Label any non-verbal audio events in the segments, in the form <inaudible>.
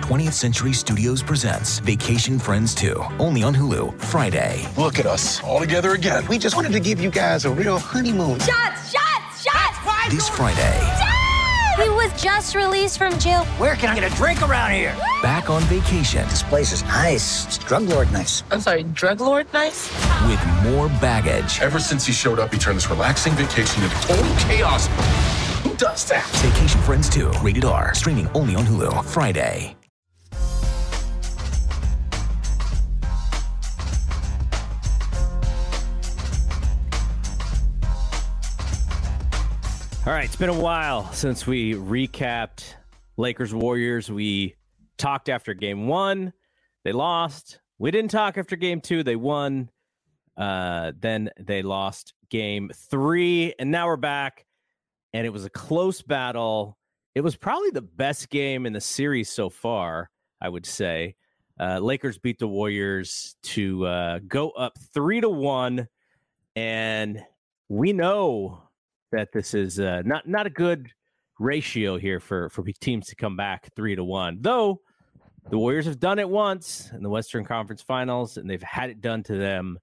20th Century Studios presents Vacation Friends 2, only on Hulu, Friday. Look at us, all together again. We just wanted to give you guys a real honeymoon. Shots, shots, shots! This Friday. Dad! He was just released from jail. Where can I get a drink around here? Back on vacation. This place is nice. It's drug lord nice. I'm sorry, drug lord nice? With more baggage. Ever since he showed up, he turned this relaxing vacation into total chaos. Who does that? Vacation Friends 2, rated R, streaming only on Hulu, Friday. All right, it's been a while since we recapped Lakers Warriors. We talked after game one, they lost. We didn't talk after game two, they won. Uh, then they lost game three, and now we're back. And it was a close battle. It was probably the best game in the series so far, I would say. Uh, Lakers beat the Warriors to uh, go up three to one, and we know that this is uh, not not a good ratio here for for teams to come back three to one. Though the Warriors have done it once in the Western Conference Finals, and they've had it done to them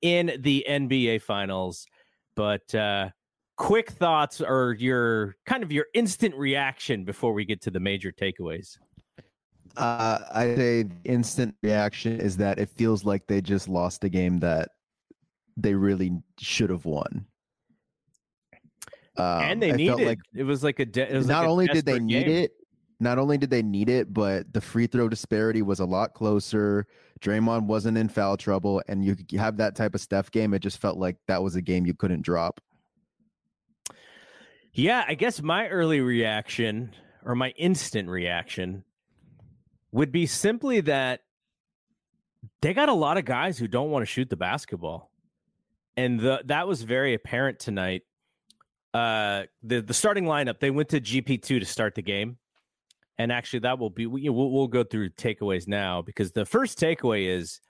in the NBA Finals. But uh, quick thoughts or your kind of your instant reaction before we get to the major takeaways. Uh, I say instant reaction is that it feels like they just lost a game that they really should have won. Um, and they needed like it was like a de- it was not like only did they need game. it, not only did they need it, but the free throw disparity was a lot closer. Draymond wasn't in foul trouble, and you have that type of Steph game. It just felt like that was a game you couldn't drop. Yeah, I guess my early reaction or my instant reaction would be simply that they got a lot of guys who don't want to shoot the basketball. And the, that was very apparent tonight uh, the the starting lineup they went to GP two to start the game, and actually that will be we, we'll, we'll go through takeaways now because the first takeaway is,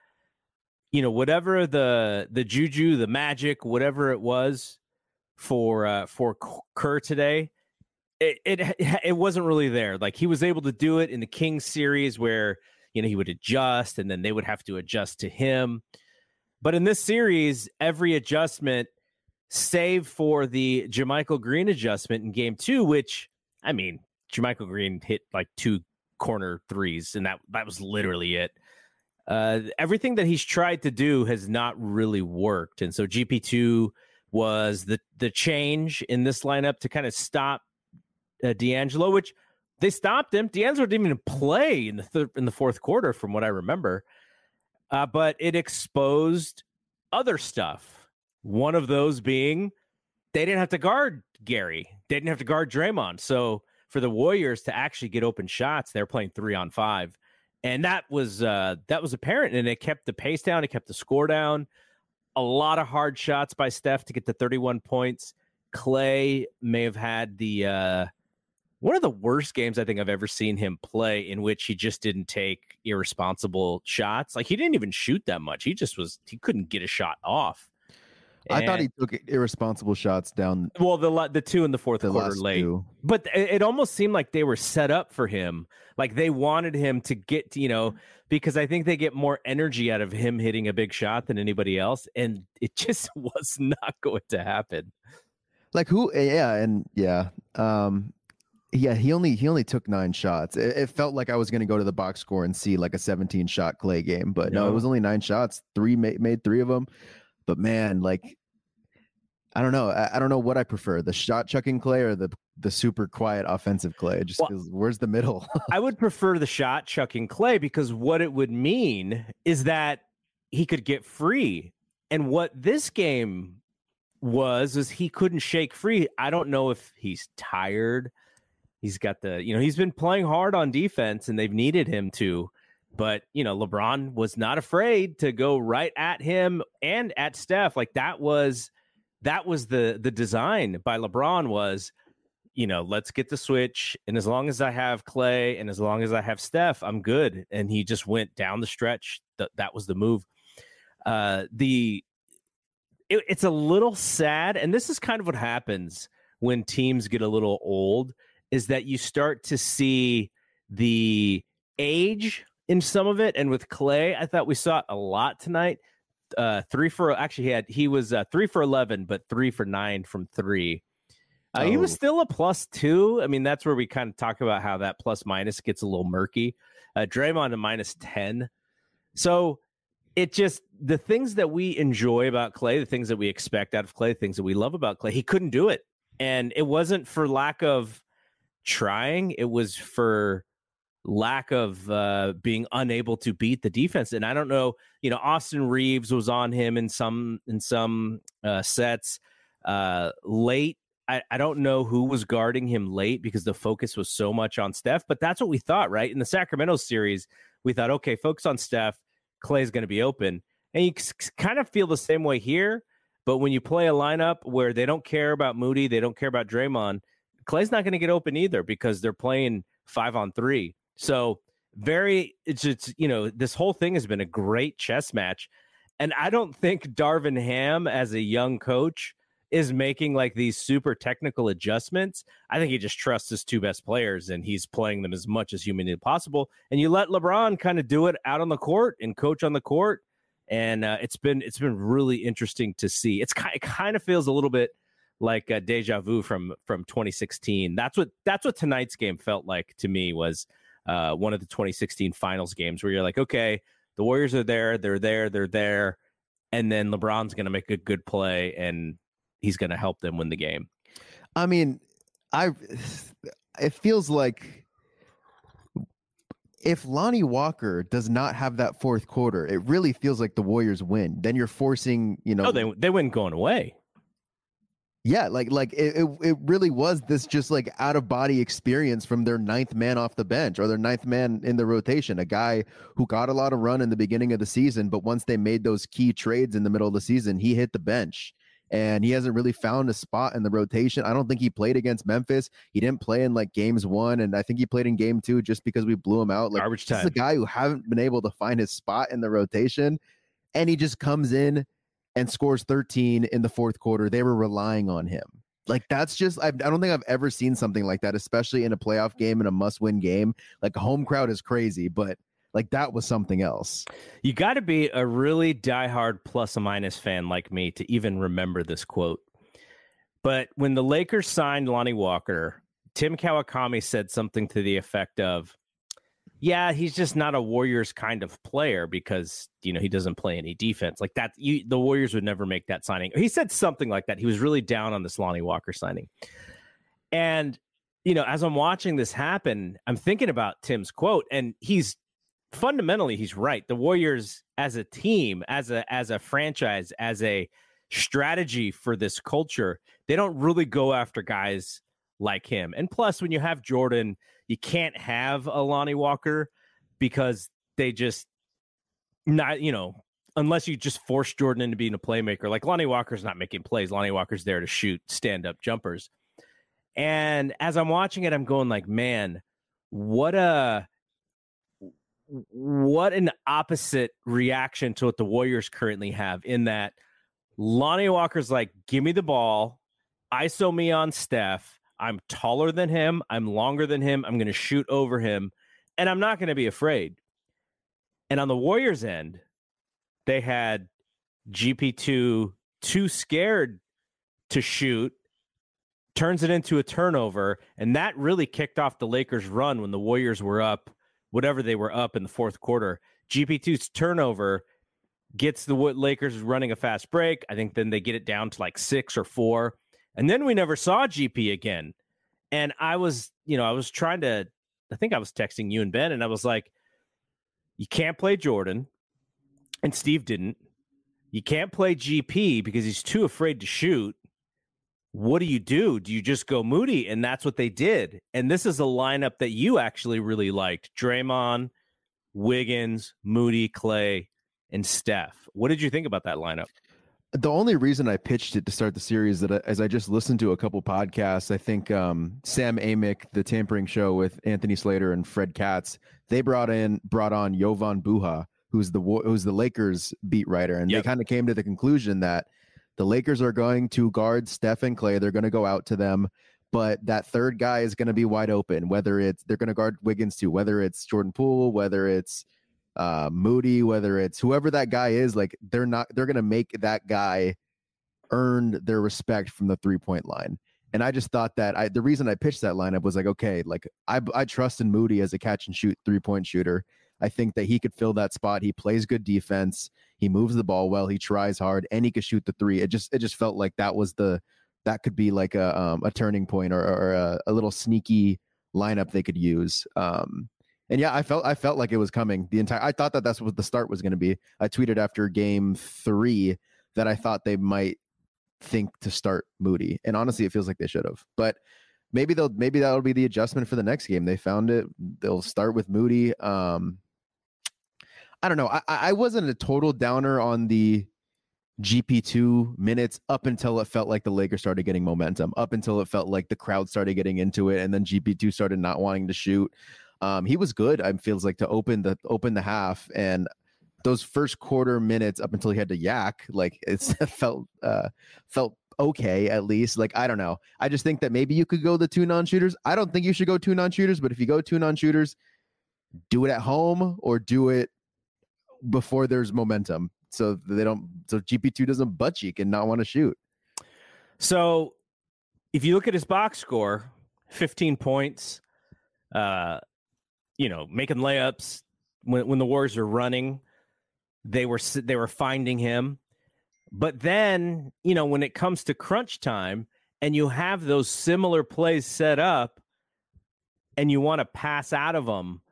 you know, whatever the the juju, the magic, whatever it was for uh, for Kerr today, it, it <laughs> it wasn't really there. Like he was able to do it in the Kings series where you know he would adjust and then they would have to adjust to him. But in this series, every adjustment save for the JaMychal Green adjustment in game two, which I mean, JaMychal Green hit like two corner threes, and that that was literally it. Uh, everything that he's tried to do has not really worked, and so GP two was the the change in this lineup to kind of stop uh, D'Angelo, which they stopped him. D'Angelo didn't even play in the th- in the fourth quarter, from what I remember. Uh, but it exposed other stuff one of those being they didn't have to guard Gary. They didn't have to guard Draymond. So for the Warriors to actually get open shots, they're playing three on five. And that was uh that was apparent. And it kept the pace down, it kept the score down. A lot of hard shots by Steph to get the 31 points. Klay may have had the uh one of the worst games I think I've ever seen him play in which he just didn't take irresponsible shots. Like he didn't even shoot that much. He just was he couldn't get a shot off. I thought he took irresponsible shots down. Well, the the two in the fourth the quarter late, two. but it, almost seemed like they were set up for him. Like they wanted him to get, you know, because I think they get more energy out of him hitting a big shot than anybody else, and <laughs> it just <laughs> was not going to happen. Like who? Eh, yeah, and yeah, um, yeah. He only he only took nine shots. It, it felt like I was going to go to the box score and see like a 17 shot Klay game, but no, no it was only nine shots. Three made, made three of them. But man, like I don't know. I, I, don't know what I prefer: the shot chucking Klay or the the super quiet offensive Klay. Just well, where's the middle? I would <laughs> prefer the shot chucking Klay because what it would mean is that he could get free. And what this game was is he couldn't shake free. I don't know if he's tired. He's got the, you know, he's been playing hard on defense and they've needed him to. But you know, LeBron was not afraid to go right at him and at Steph. Like that was that was the the design by LeBron was, you know, let's get the switch. And as long as I have Klay and as long as I have Steph, I'm good. And he just went down the stretch. That that was the move. Uh the it, it's a little sad, and this is kind of what happens when teams get a little old, is that you start to see the age in some of it. And with Klay, I thought we saw it a lot tonight. Uh, three for actually he had he was uh, three for eleven, but three for nine from three. Uh, oh. He was oh. still a plus two. I mean, that's where we kind of talk about how that plus minus gets a little murky. Uh, Draymond a minus ten. So it just the things that we enjoy about Klay, the things that we expect out of Klay, things that we love about Klay, he couldn't do it, and it wasn't for lack of trying. It was for lack of uh, being unable to beat the defense. And I don't know, you know, Austin Reaves was on him in some in some uh, sets uh, late. I, I don't know who was guarding him late because the focus was so much on Steph, but that's what we thought, right? In the Sacramento series, we thought, okay, focus on Steph. Klay's going to be open. And you kind of feel the same way here. But when you play a lineup where they don't care about Moody, they don't care about Draymond, Klay's not going to get open either because they're playing five on three. So very, it's it's you know this whole thing has been a great chess match, and I don't think Darvin Ham as a young coach is making like these super technical adjustments. I think he just trusts his two best players and he's playing them as much as humanly possible. And you let LeBron kind of do it out on the court and coach on the court. And uh, it's been it's been really interesting to see. It's kind it kind of feels a little bit like a deja vu from from 2016. That's what that's what tonight's game felt like to me was uh, one of the 2016 finals games where you're like, okay, the Warriors are there, they're there, they're there, and then LeBron's going to make a good play and he's going to help them win the game. I mean, I it feels like if Lonnie Walker does not have that fourth quarter, it really feels like the Warriors win. Then you're forcing, you know, oh, they they win going away yeah like like it, it, it really was this just like out of body experience from their ninth man off the bench or their ninth man in the rotation a guy who got a lot of run in the beginning of the season but once they made those key trades in the middle of the season he hit the bench and he hasn't really found a spot in the rotation. I don't think he played against Memphis. He didn't play in like games one, and I think he played in game two just because we blew him out. Like Garbage time. This is a guy who haven't been able to find his spot in the rotation, and he just comes in and scores 13 in the fourth quarter. They were relying on him. Like that's just I, I don't think I've ever seen something like that, especially in a playoff game and a must-win game. Like a home crowd is crazy, but like that was something else. You got to be a really diehard plus or minus fan like me to even remember this quote. But when the Lakers signed Lonnie Walker, Tim Kawakami said something to the effect of, yeah, he's just not a Warriors kind of player because you know he doesn't play any defense like that. You, the Warriors would never make that signing. He said something like that. He was really down on this Lonnie Walker signing, and you know, as I'm watching this happen, I'm thinking about Tim's quote, and he's fundamentally he's right. The Warriors, as a team, as a as a franchise, as a strategy for this culture, they don't really go after guys like him. And plus, when you have Jordan you can't have a Lonnie Walker because they just not, you know, unless you just force Jordan into being a playmaker. Like Lonnie Walker's not making plays. Lonnie Walker's there to shoot stand up jumpers. And as I'm watching it, I'm going like, man, what a what an opposite reaction to what the Warriors currently have in that Lonnie Walker's like, give me the ball, ISO me on Steph, I'm taller than him. I'm longer than him. I'm going to shoot over him, and I'm not going to be afraid. And on the Warriors' end, they had GP2 too scared to shoot, turns it into a turnover. And that really kicked off the Lakers' run when the Warriors were up, whatever they were up in the fourth quarter. GP2's turnover gets the Lakers running a fast break. I think then they get it down to like six or four. And then we never saw GP again. And I was, you know, I was trying to, I think I was texting you and Ben, and I was like, you can't play Jordan. And Steve didn't. You can't play GP because he's too afraid to shoot. What do you do? Do you just go Moody? And that's what they did. And this is a lineup that you actually really liked Draymond, Wiggins, Moody, Clay, and Steph. What did you think about that lineup? The only reason I pitched it to start the series that as I just listened to a couple podcasts, I think um, Sam Amick, the Tampering Show with Anthony Slater and Fred Katz, they brought in brought on Jovan Buha, who's the who's the Lakers beat writer, and yep. they kind of came to the conclusion that the Lakers are going to guard Steph and Klay. They're going to go out to them, but that third guy is going to be wide open. Whether it's they're going to guard Wiggins too, whether it's Jordan Poole, whether it's uh, Moody, whether it's whoever that guy is, like they're not they're gonna make that guy earn their respect from the three point line. And I just thought that I the reason I pitched that lineup was like, okay, like I I trust in Moody as a catch and shoot three point shooter. I think that he could fill that spot. He plays good defense. He moves the ball well. He tries hard, and he could shoot the three. It just it just felt like that was the that could be like a um, a turning point or, or a, a little sneaky lineup they could use. Um, and yeah, I felt I felt like it was coming the entire. I thought that that's what the start was going to be. I tweeted after game three that I thought they might think to start Moody, and honestly, it feels like they should have. But maybe they'll maybe that'll be the adjustment for the next game. They found it. They'll start with Moody. Um, I don't know. I I wasn't a total downer on the GP2 minutes up until it felt like the Lakers started getting momentum, up until it felt like the crowd started getting into it, and then GP2 started not wanting to shoot. Um, he was good. I feels like to open the open the half and those first quarter minutes up until he had to yak, like <laughs> it's felt uh, felt okay at least. Like I don't know. I just think that maybe you could go the two non shooters. I don't think you should go two non shooters, but if you go two non shooters, do it at home or do it before there's momentum, so they don't so GP two doesn't butt cheek and not want to shoot. So if you look at his box score, 15 points, uh, you know, making layups when when the Warriors are running. They were they were finding him, but then you know when it comes to crunch time and you have those similar plays set up, and you want to pass out of them,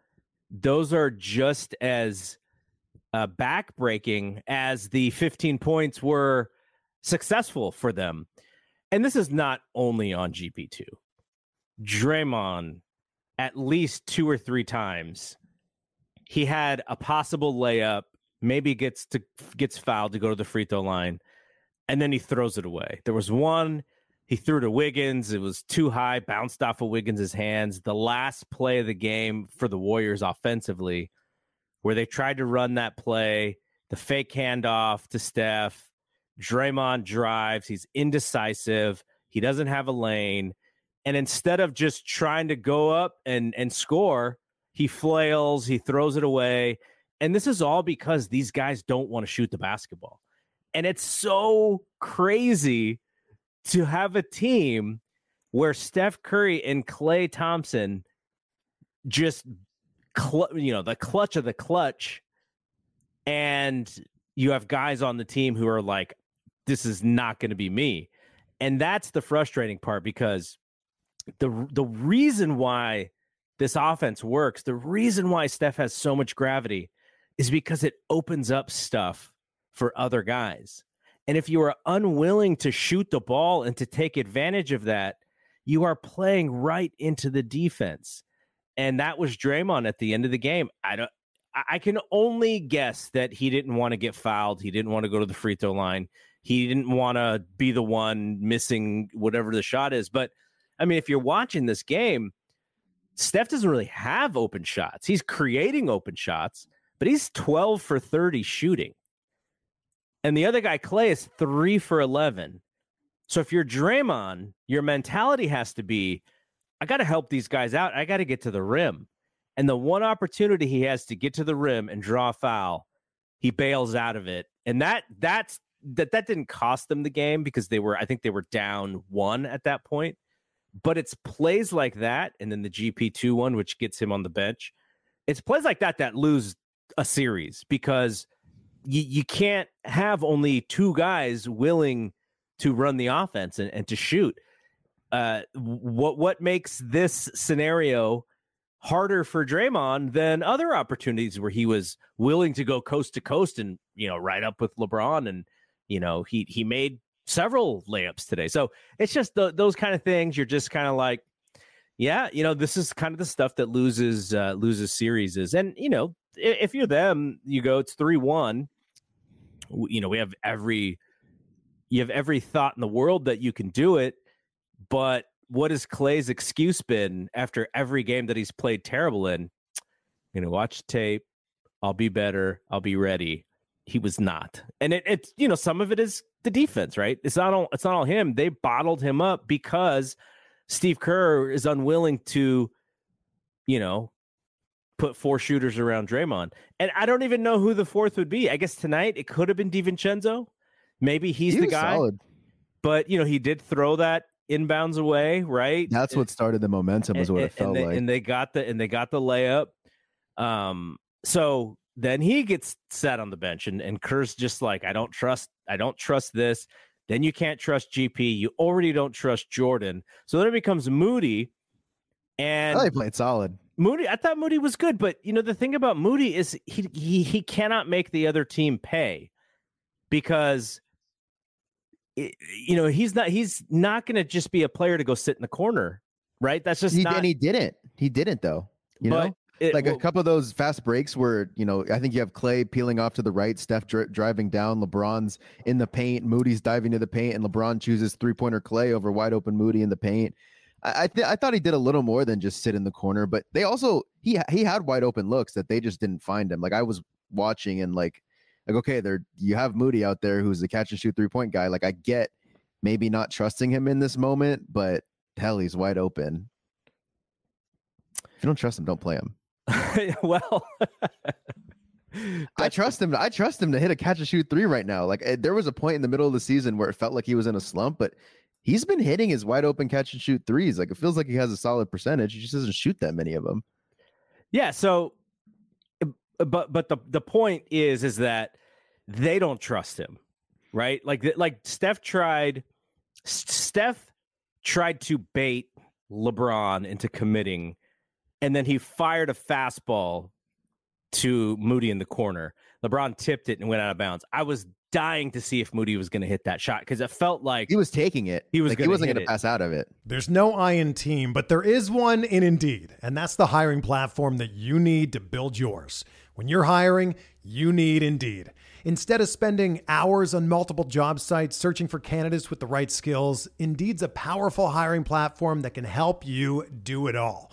those are just as uh, backbreaking as the 15 points were successful for them. And this is not only on GP2. Draymond at least two or three times he had a possible layup, maybe gets to gets fouled to go to the free throw line, and then he throws it away. There was one he threw to Wiggins. It was too high, bounced off of Wiggins' hands. The last play of the game for the Warriors offensively, where they tried to run that play, the fake handoff to Steph. Draymond drives. He's indecisive. He doesn't have a lane. And instead of just trying to go up and, and score, he flails, he throws it away. And this is all because these guys don't want to shoot the basketball. And it's so crazy to have a team where Steph Curry and Klay Thompson just, cl- you know, the clutch of the clutch. And you have guys on the team who are like, this is not going to be me. And that's the frustrating part because the the reason why this offense works, the reason why Steph has so much gravity is because it opens up stuff for other guys. And if you are unwilling to shoot the ball and to take advantage of that, you are playing right into the defense. And that was Draymond at the end of the game. I don't I can only guess that he didn't want to get fouled. He didn't want to go to the free throw line. He didn't want to be the one missing whatever the shot is. But I mean, if you're watching this game, Steph doesn't really have open shots. He's creating open shots, but he's 12 for 30 shooting. And the other guy, Klay, is three for 11. So if you're Draymond, your mentality has to be I got to help these guys out. I got to get to the rim. And the one opportunity he has to get to the rim and draw a foul, he bails out of it. And that that's that that didn't cost them the game because they were I think they were down one at that point. But it's plays like that, and then the GP2 one, which gets him on the bench. It's plays like that that lose a series because you, you can't have only two guys willing to run the offense and, and to shoot. Uh, what what makes this scenario harder for Draymond than other opportunities where he was willing to go coast to coast and you know right up with LeBron and you know he he made several layups today. So it's just the, those kind of things. You're just kind of like, Yeah, you know, this is kind of the stuff that loses uh, loses series is, and you know, if you're them, you go it's three one. You know, we have every you have every thought in the world that you can do it, but what has Klay's excuse been after every game that he's played terrible in? You know, watch tape. I'll be better. I'll be ready. He was not, and it, it's you know some of it is the defense, right? It's not all it's not all him. They bottled him up because Steve Kerr is unwilling to, you know, put four shooters around Draymond. And I don't even know who the fourth would be. I guess tonight it could have been DiVincenzo. Maybe he's he the guy. Solid. But you know, he did throw that inbounds away, right? That's what started the momentum, is what and, it felt and they, like. And they got the and they got the layup. Um, so then he gets sat on the bench, and and Kerr's just like, I don't trust, I don't trust this. Then you can't trust GP. You already don't trust Jordan. So then it becomes Moody. And oh, they played solid. Moody, I thought Moody was good, but you know the thing about Moody is he he he cannot make the other team pay because it, you know he's not he's not going to just be a player to go sit in the corner, right? That's just he, not. And he didn't. He didn't though. You but, know, it, like well, a couple of those fast breaks where you know I think you have Klay peeling off to the right, Steph dri- driving down, LeBron's in the paint, Moody's diving to the paint, and LeBron chooses three pointer Klay over wide open Moody in the paint. I th- I thought he did a little more than just sit in the corner, but they also he he had wide open looks that they just didn't find him. Like I was watching and like like okay, there you have Moody out there who's the catch and shoot three point guy. Like I get maybe not trusting him in this moment, but hell, he's wide open. If you don't trust him, don't play him. <laughs> well, I trust him. I trust him to hit a catch and shoot three right now. Like eh, there was a point in the middle of the season where it felt like he was in a slump, but he's been hitting his wide open catch and shoot threes. Like it feels like he has a solid percentage. He just doesn't shoot that many of them. Yeah. So, eh, but but the the point is is that they don't trust him, right? Like like Steph tried. Steph tried to bait LeBron into committing and then he fired a fastball to Moody in the corner. LeBron tipped it and went out of bounds. I was dying to see if Moody was going to hit that shot because it felt like he was taking it. He was. Like he wasn't going to pass out of it. There's no I in team, but there is one in Indeed, and that's the hiring platform that you need to build yours. When you're hiring, you need Indeed. Instead of spending hours on multiple job sites searching for candidates with the right skills, Indeed's a powerful hiring platform that can help you do it all.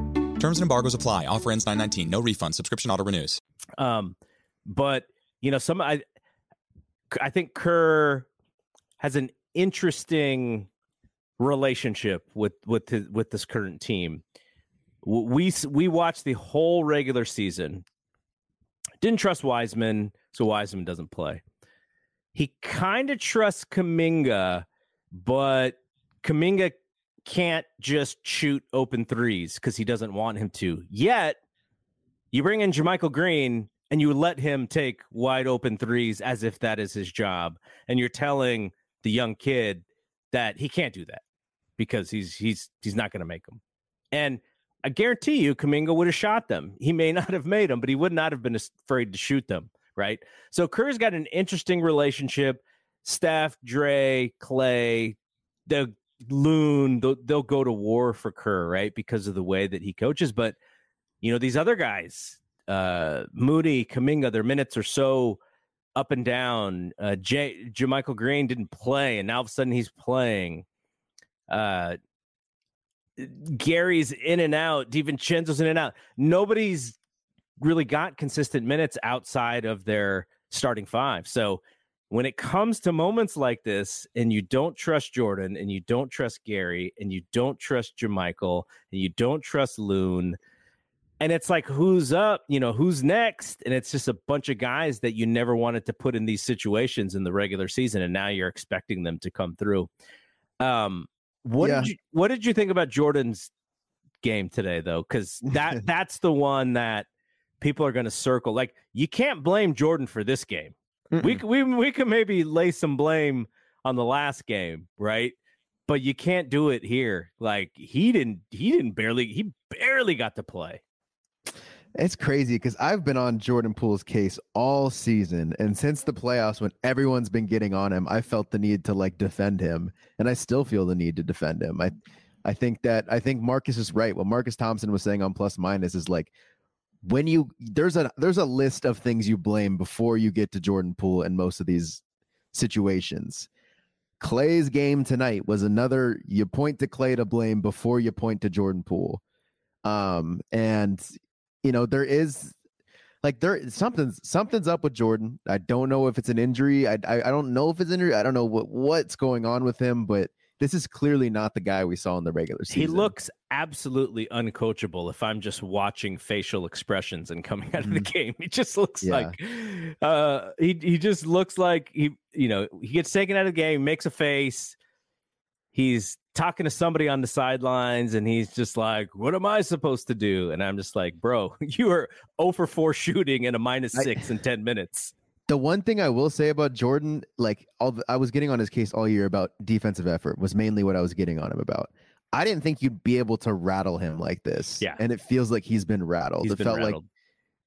Terms and embargoes apply. Offer ends 919. No refund. Subscription auto renews. Um, but you know, some I I think Kerr has an interesting relationship with with his, with this current team. We we watched the whole regular season. Didn't trust Wiseman, so Wiseman doesn't play. He kind of trusts Kuminga, but Kuminga can't just shoot open threes because he doesn't want him to. Yet, you bring in JaMychal Green and you let him take wide open threes as if that is his job. And you're telling the young kid that he can't do that because he's he's he's not going to make them. And I guarantee you, Kuminga would have shot them. He may <laughs> not have made them, but he would not have been afraid to shoot them. Right. So Kerr's got an interesting relationship. Steph, Dre, Klay, the Loon, they'll, they'll go to war for Kerr, right? Because of the way that he coaches. But, you know, these other guys, uh, Moody, Kuminga, their minutes are so up and down. Uh, J- JaMychal Green didn't play, and now all of a sudden he's playing. Uh, Gary's in and out. DiVincenzo's in and out. Nobody's really got consistent minutes outside of their starting five. So when it comes to moments like this, and you don't trust Jordan, and you don't trust Gary, and you don't trust JaMychal, and you don't trust Loon, and it's like who's up? You know who's next? And it's just a bunch of guys that you never wanted to put in these situations in the regular season and now you're expecting them to come through. Um what yeah. did you what did you think about jordan's game today though? Because that <laughs> that's the one that people are going to circle. Like you can't blame jordan for this game Mm-mm. we we we can maybe lay some blame on the last game right but you can't do it here like he didn't he didn't barely he barely got to play it's crazy because I've been on Jordan Poole's case all season, and since the playoffs, when everyone's been getting on him, I felt the need to like defend him, and I still feel the need to defend him. I, I think that I think Marcus is right. What Marcus Thompson was saying on plus minus is like when you there's a there's a list of things you blame before you get to Jordan Poole in most of these situations. Klay's game tonight was another you point to Klay to blame before you point to Jordan Poole. Um, and you know, there is like there something's something's up with Jordan. I don't know if it's an injury. I, I, I don't know if it's injury. I don't know what what's going on with him, but this is clearly not the guy we saw in the regular season. He looks absolutely uncoachable if I'm just watching facial expressions and coming out of the mm-hmm. game. He just looks yeah. like uh he he just looks like he you know, he gets taken out of the game, makes a face. He's talking to somebody on the sidelines and he's just like, What am I supposed to do? And I'm just like, Bro, <laughs> you are 0 for 4 shooting in a minus six I, in 10 minutes. The one thing I will say about Jordan, like all the, I was getting on his case all year about defensive effort, was mainly what I was getting on him about. I didn't think you'd be able to rattle him like this. Yeah. And it feels like he's been rattled. He's it been felt rattled. like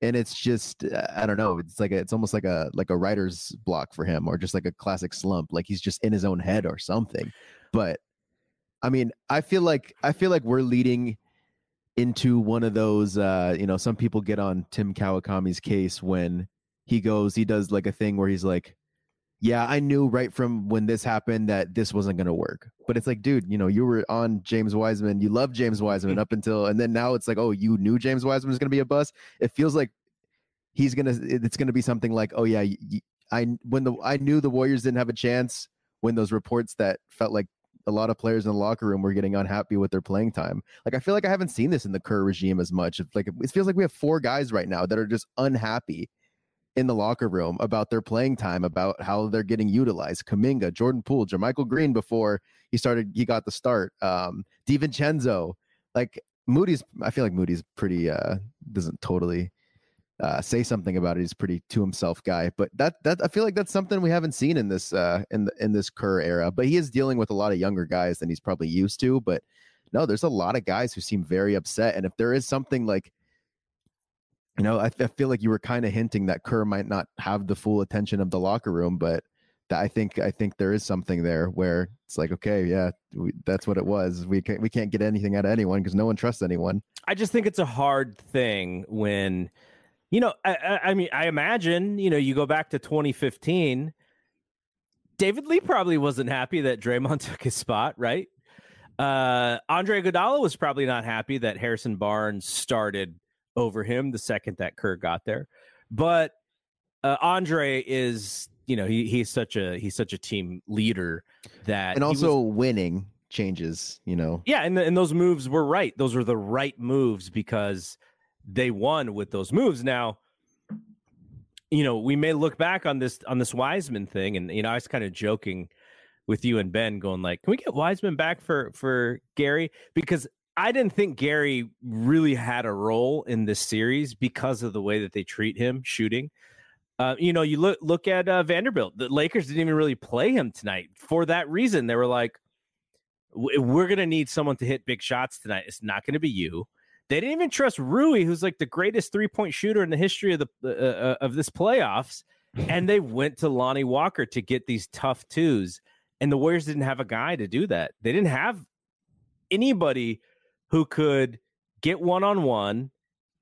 and it's just I don't know. It's like a, it's almost like a like a writer's block for him, or just like a classic slump. Like he's just in his own head or something. But I mean, I feel like I feel like we're leading into one of those uh, you know, some people get on Tim Kawakami's case when he goes, he does like a thing where he's like, Yeah, I knew right from when this happened that this wasn't gonna work. But it's like, dude, you know, you were on James Wiseman, you love James Wiseman mm. up until and then now it's like, oh, you knew James Wiseman was gonna be a bust. It feels like he's gonna it's gonna be something like, oh yeah, I when the I knew the Warriors didn't have a chance when those reports that felt like a lot of players in the locker room were getting unhappy with their playing time. Like I feel like I haven't seen this in the Kerr regime as much. It's like it feels like we have four guys right now that are just unhappy in the locker room about their playing time, about how they're getting utilized. Kuminga, Jordan Poole, JaMychal Green before he started, he got the start. Um, DiVincenzo, like Moody's. I feel like Moody's pretty uh doesn't totally uh, say something about it. He's pretty to himself guy, but that that I feel like that's something we haven't seen in this uh, in the, in this Kerr era. But he is dealing with a lot of younger guys than he's probably used to. But no, there's a lot of guys who seem very upset, and if there is something like you know, I, I feel like you were kind of hinting that Kerr might not have the full attention of the locker room, but that I think I think there is something there where it's like, okay, yeah, we, that's what it was. We can't we can't get anything out of anyone because no one trusts anyone. I just think it's a hard thing when you know, I, I, mean, I imagine, you know, you go back to 2015, David Lee probably wasn't happy that Draymond <laughs> took his spot, right? Uh, Andre Iguodala was probably not happy that Harrison Barnes started over him the second that Kerr got there. But uh, Andre is, you know, he, he's such a he's such a team leader that and also was, winning changes, you know. Yeah, and the, and those moves were right. Those were the right moves because they won with those moves. Now, you know, we may look back on this on this Wiseman thing, and you know, I was kind of joking with you and Ben, going like, "Can we get Wiseman back for for Gary?" Because I didn't think Gary really had a role in this series because of the way that they treat him shooting. Uh, you know, you look look at uh, Vanderbilt. The Lakers didn't even really play him tonight for that reason. They were like, "We're going to need someone to hit big shots tonight. It's not going to be you." They didn't even trust Rui, who's like the greatest three point shooter in the history of the uh, uh, of this playoffs, <laughs> and they went to Lonnie Walker to get these tough twos. And the Warriors didn't have a guy to do that. They didn't have anybody who could get one on one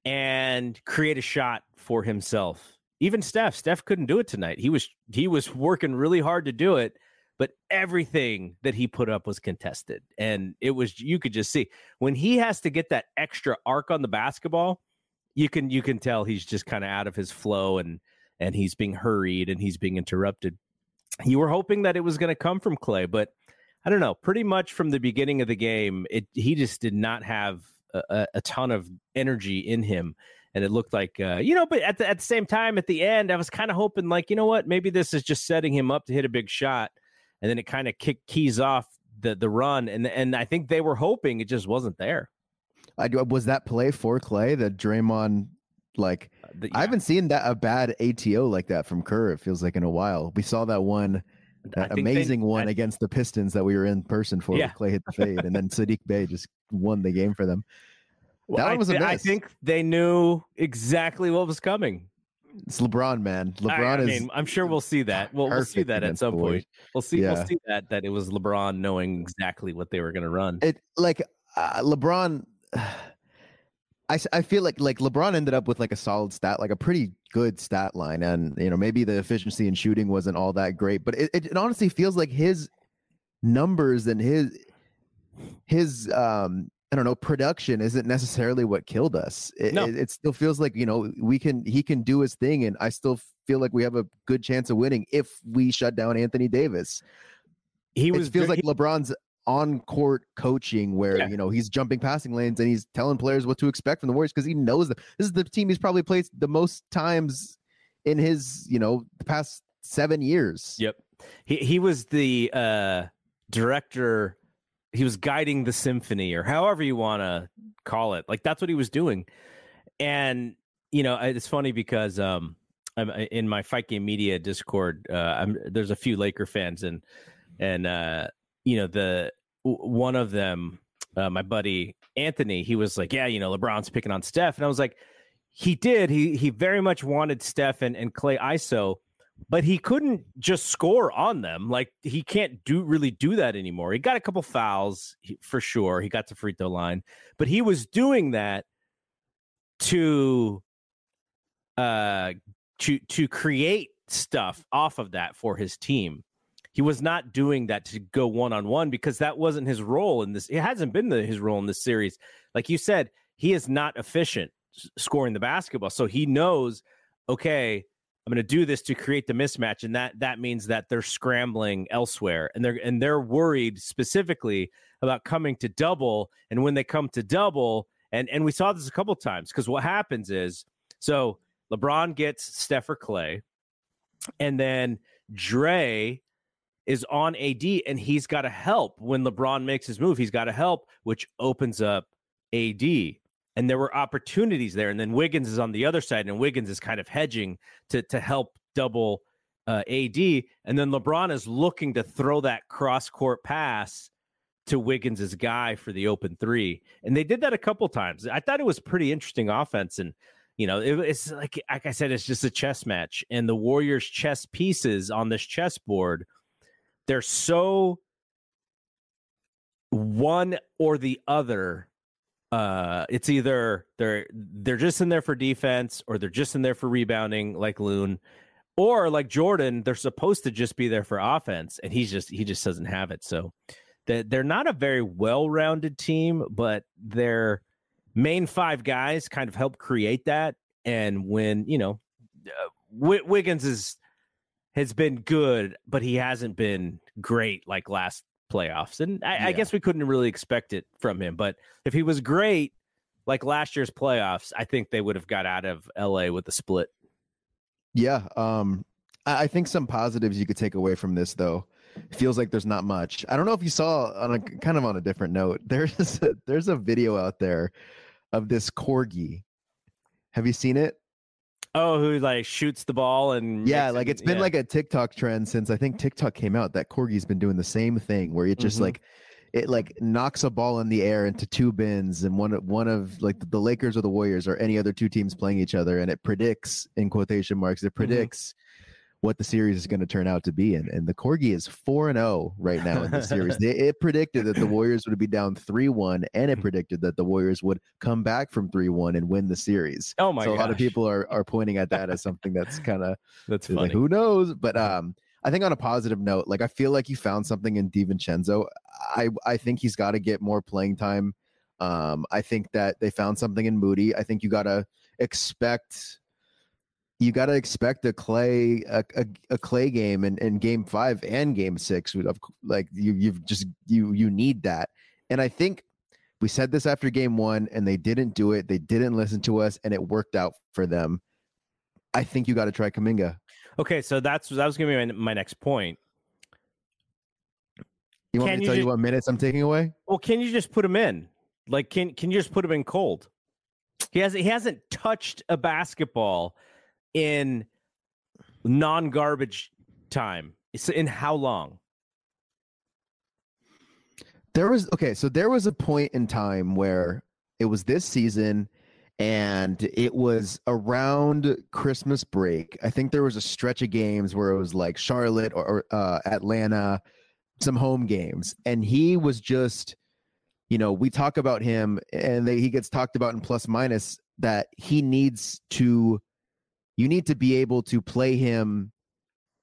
and create a shot for himself. Even Steph, Steph couldn't do it tonight. He was he was working really hard to do it, but everything that he put up was contested. And it was you could just see when he has to get that extra arc on the basketball, you can you can tell he's just kind of out of his flow and and he's being hurried and he's being interrupted. You were hoping that it was going to come from Klay, but I don't know. Pretty much from the beginning of the game, it he just did not have a, a ton of energy in him, and it looked like uh, you know. But at the at the same time, at the end, I was kind of hoping like you know what, maybe this is just setting him up to hit a big shot, and then it kind of kick keys off the the run, and and I think they were hoping it just wasn't there. I was that play for Klay, that Draymond like uh, the, yeah. I haven't seen that a bad ATO like that from Kerr. It feels like in a while. We saw that one that amazing they, one I, against the Pistons that we were in person for. Yeah. Klay hit the fade, and then <laughs> Saddiq Bey just won the game for them. Well, that I, was a miss. I think they knew exactly what was coming. It's LeBron, man. LeBron I, I is. Mean, I'm sure we'll see that. We'll, we'll see that at some point. We'll see. Yeah. We'll see that that it was LeBron knowing exactly what they were going to run. It like uh, LeBron. I, I feel like like LeBron ended up with like a solid stat, like a pretty good stat line, and you know maybe the efficiency in shooting wasn't all that great, but it, it, it honestly feels like his numbers and his his um I don't know production isn't necessarily what killed us. It, no. it, it still feels like you know we can he can do his thing, and I still feel like we have a good chance of winning if we shut down Anthony Davis. He was it feels like LeBron's on court coaching where yeah. you know he's jumping passing lanes and he's telling players what to expect from the Warriors because he knows that this is the team he's probably played the most times in his you know the past seven years. Yep, he he was the uh, director. He was guiding the symphony, or however you want to call it. Like that's what he was doing, and you know it's funny because um, I'm in my fight game media Discord. Uh, I'm, there's a few Laker fans and and uh, you know the one of them uh, my buddy anthony he was like yeah you know lebron's picking on steph and i was like he did he he very much wanted steph and, and klay iso but he couldn't just score on them like he can't do really do that anymore. He got a couple fouls for sure he got to free throw line but he was doing that to uh to to create stuff off of that for his team he was not doing that to go one on one because that wasn't his role in this. It hasn't been the, his role in this series. Like you said, he is not efficient scoring the basketball. So he knows, okay, I'm going to do this to create the mismatch, and that that means that they're scrambling elsewhere, and they're and they're worried specifically about coming to double. And when they come to double, and and we saw this a couple times because what happens is so LeBron gets Steph or Klay, and then Dre is on AD and he's got to help when LeBron makes his move. He's got to help, which opens up AD. And there were opportunities there. And then Wiggins is on the other side, and Wiggins is kind of hedging to, to help double uh, AD. And then LeBron is looking to throw that cross court pass to Wiggins' guy for the open three. And they did that a couple times. I thought it was pretty interesting offense. And, you know, it, it's like, like I said, it's just a chess match. And the Warriors' chess pieces on this chessboard – they're so one or the other uh it's either they're they're just in there for defense or they're just in there for rebounding like loon or like jordan they're supposed to just be there for offense and he's just he just doesn't have it. So they're, they're not a very well-rounded team but their main five guys kind of help create that and when you know uh, wiggins is has been good, but he hasn't been great like last playoffs. And I, yeah. I, guess we couldn't really expect it from him. But if he was great like last year's playoffs, I think they would have got out of LA with a split. Yeah. Um, I think some positives you could take away from this though. It feels like there's not much. I don't know if you saw on a kind of on a different note. <laughs> There's a, there's a video out there of this corgi. Have you seen it? Oh, who like shoots the ball and yeah, like it's been yeah. like a TikTok trend since I think TikTok came out. That corgi's been doing the same thing where it just mm-hmm. like it like knocks a ball in the air into two bins and one of one of like the Lakers or the Warriors or any other two teams playing each other and it predicts in quotation marks it mm-hmm. predicts what the series is going to turn out to be. And, and the Corgi is 4 and 0 right now in the series. <laughs> They, it predicted that the Warriors would be down 3 1, and it predicted that the Warriors would come back from 3 1 and win the series. Oh, my So a lot of people are, are pointing at that as <laughs> something that's kind of, That's like, who knows? But um, I think on a positive note, like I feel like you found something in DiVincenzo. I, I think he's got to get more playing time. Um, I think that they found something in Moody. I think you got to expect you got to expect a Klay a, a, a Klay game in, in game five and game six of like you you've just you you need that and i think we said this after game one and they didn't do it they didn't listen to us and it worked out for them i think you got to try Kuminga Okay, so that's that was gonna be my, my next point. you want Can me to tell you what minutes i'm taking away Well, can you just put him in? Like, can can you just put him in cold? He hasn't he hasn't touched a basketball in non-garbage time. It's in how long? there was okay so there was a point in time where it was this season and it was around christmas break i think there was a stretch of games where it was like charlotte or, or uh, atlanta some home games and he was just you know we talk about him and they, he gets talked about in plus minus that he needs to you need to be able to play him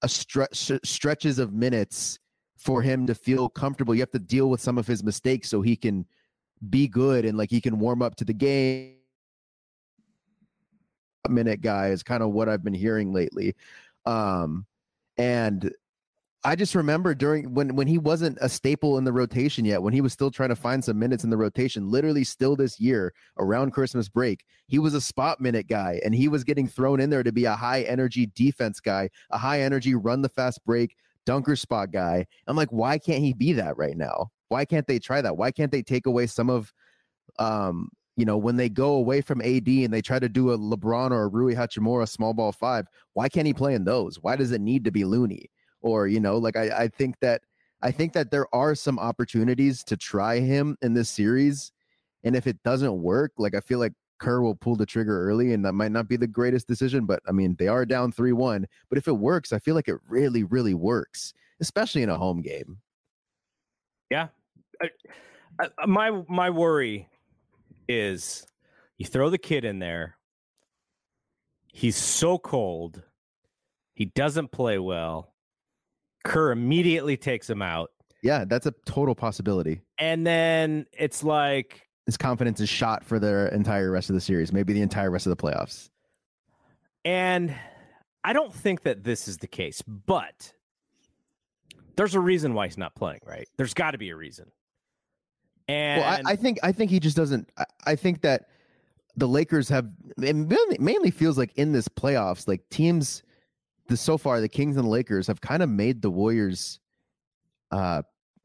a stretch stretches of minutes for him to feel comfortable. You have to deal with some of his mistakes so he can be good and like he can warm up to the game. Minute guy is kind of what I've been hearing lately. Um, and I just remember during when when he wasn't a staple in the rotation yet, when he was still trying to find some minutes in the rotation, literally still this year around Christmas break, he was a spot minute guy and he was getting thrown in there to be a high energy defense guy, a high energy run the fast break, dunker spot guy. I'm like, why can't he be that right now? Why can't they try that? Why can't they take away some of um you know, when they go away from AD and they try to do a LeBron or a Rui Hachimura small ball five, why can't he play in those? Why does it need to be Looney? Or, you know, like I, I think that I think that there are some opportunities to try him in this series. And if it doesn't work, like I feel like Kerr will pull the trigger early and that might not be the greatest decision, but I mean, they are down 3 1. But if it works, I feel like it really, really works, especially in a home game. Yeah. I, I, my my worry is you throw the kid in there. He's so cold. He doesn't play well. Kerr immediately takes him out. Yeah, that's a total possibility. And then it's like His confidence is shot for the entire rest of the series, maybe the entire rest of the playoffs. And I don't think that this is the case, but there's a reason why he's not playing, right? There's got to be a reason. And well, I, I think I think he just doesn't. I, I think that the Lakers have it mainly, mainly feels like in this playoffs, like teams. The so far, the Kings and the Lakers have kind of made the Warriors uh,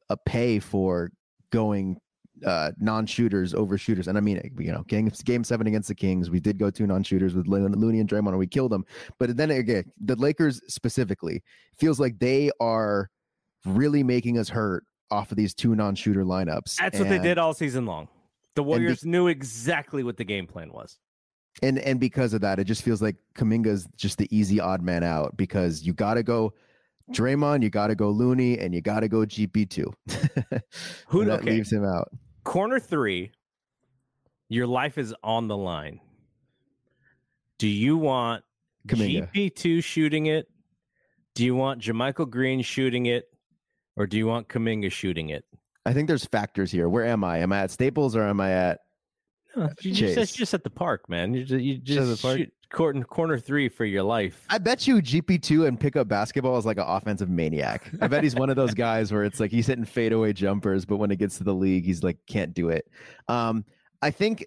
a pay for going uh, non-shooters over shooters. And I mean, you know, game, game seven against the Kings, we did go two non-shooters with Looney and Draymond, and we killed them. But then again, the Lakers specifically feels like they are really making us hurt off of these two non-shooter lineups. that's what they did all season long. The Warriors knew exactly what the game plan was. And and because of that, it just feels like Kuminga's just the easy odd man out because you got to go Draymond, you got to go Looney, and you got to go GP two. <laughs> Who that okay. leaves him out? Corner three, your life is on the line. Do you want Kuminga. GP2 shooting it? Do you want JaMychal Green shooting it? Or do you want Kaminga shooting it? I think there's factors here. Where am I? Am I at Staples or am I at? No, you just, that's just at the park, man. You just, you just the park? shoot corner, corner three for your life. I bet you GP two and pick up basketball is like an offensive maniac. I bet he's one of those <laughs> guys where it's like he's hitting fadeaway jumpers, but when it gets to the league, he's like can't do it. Um, I think,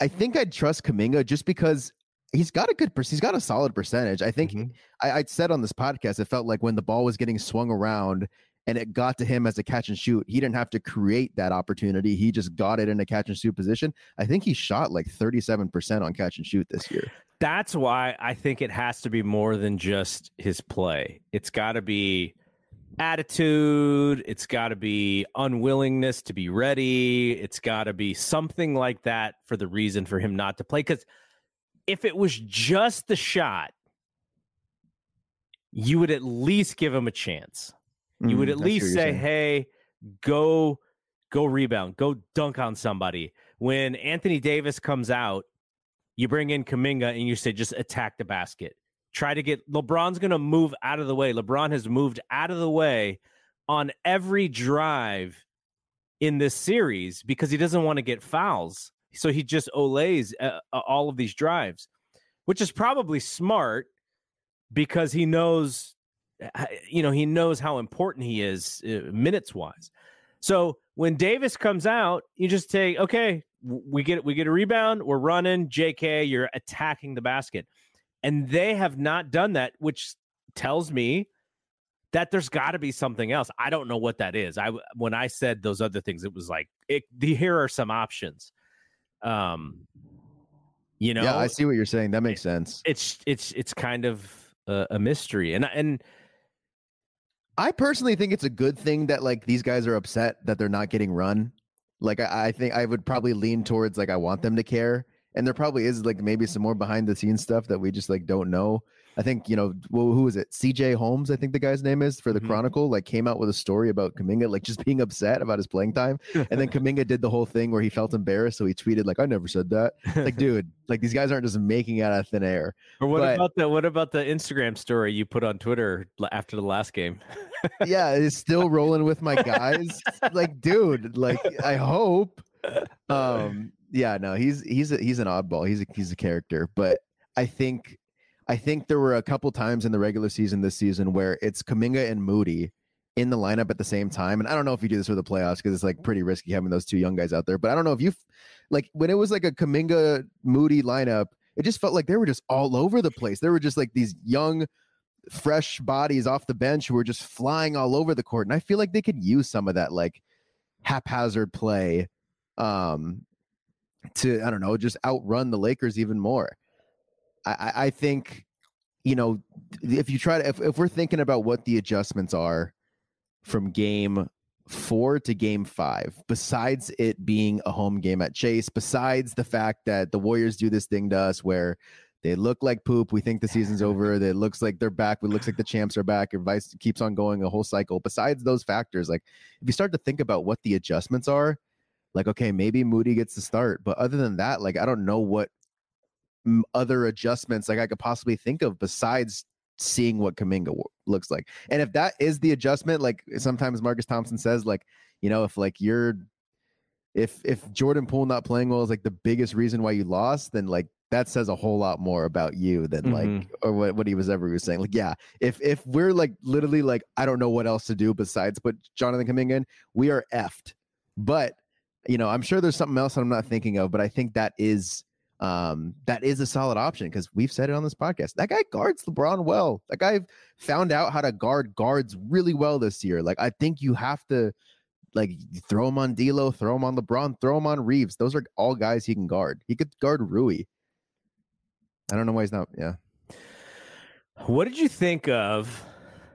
I think I'd trust Kuminga just because he's got a good, he's got a solid percentage. I think I, I said on this podcast, it felt like when the ball was getting swung around and it got to him as a catch and shoot, he didn't have to create that opportunity. He just got it in a catch and shoot position. I think he shot like 37% on catch and shoot this year. That's why I think it has to be more than just his play. It's got to be attitude. It's got to be unwillingness to be ready. It's got to be something like that for the reason for him not to play. Because if it was just the shot, you would at least give him a chance. You would Mm, at what least say. "Hey, go go rebound, go dunk on somebody." When Anthony Davis comes out, you bring in Kuminga and you say, "Just attack the basket." Try to get LeBron's going to move out of the way. LeBron has moved out of the way on every drive in this series because he doesn't want to get fouls. So he just olays uh, all of these drives, which is probably smart because he knows you know he knows how important he is uh, minutes wise. So when Davis comes out, you just take okay, we get we get a rebound, we're running, JK, you're attacking the basket. And they have not done that, which tells me that there's got to be something else. I don't know what that is. I when I said those other things, it was like it, the, here are some options. Um, you know, yeah, I see what you're saying. That makes sense. it's it's it's kind of a, a mystery, and and I personally think it's a good thing that like these guys are upset that they're not getting run. Like I, I think I would probably lean towards like I want them to care, and there probably is like maybe some more behind the scenes stuff that we just like don't know. I think you know wh- who is it? C.J. Holmes, I think the guy's name is for the Mhm. Chronicle. Like came out with a story about Kuminga like just <laughs> being upset about his playing time, and then <laughs> Kuminga did the whole thing where he felt embarrassed, so he tweeted like I never said that. Like <laughs> dude, like these guys aren't just making it out of thin air. or what But- about the what about the Instagram story you put on Twitter after the last game? yeah, it's still rolling with my guys. like, dude, like I hope. Um, yeah, no, he's he's a, he's an oddball. He's a he's a character, but I think I think there were a couple times in the regular season this season where it's Kuminga and Moody in the lineup at the same time. And I don't know if you do this for the playoffs because it's like pretty risky having those two young guys out there. But I don't know if you like when it was like a Kuminga Moody lineup, it just felt like they were just all over the place. There were just like these young fresh bodies off the bench who were just flying all over the court. And I feel like they could use some of that like haphazard play um to I don't know, just outrun the Lakers even more. I, I- think, you know, if you try to if, if we're thinking about what the adjustments are from game four to game five, besides it being a home game at Chase, besides the fact that the Warriors do this thing to us where they look like poop. We think the season's over. It looks like they're back. It looks like the champs are back. Advice keeps on going a whole cycle. Besides those factors, like if you start to think about what the adjustments are, like okay, maybe Moody gets the start, but other than that, like I don't know what other adjustments like I could possibly think of besides seeing what Kuminga w- looks like. And if that is the adjustment, like sometimes Marcus Thompson says, like you know, if like you're if if Jordan Poole not playing well is like the biggest reason why you lost, then like that says a whole lot more about you than like Mhm. or what, what he was ever was saying. Like, yeah, if if we're like literally like I don't know what else to do besides put Jonathan Kuminga in, we are effed. But you know, I'm sure there's something else I'm not thinking of, but I think that is um that is a solid option because we've said it on this podcast. That guy guards LeBron well. That guy found out how to guard guards really well this year. Like I think you have to like throw him on D'Lo, throw him on LeBron, throw him on Reaves. Those are all guys he can guard. He could guard Rui. I don't know why he's not. Yeah. What did you think of?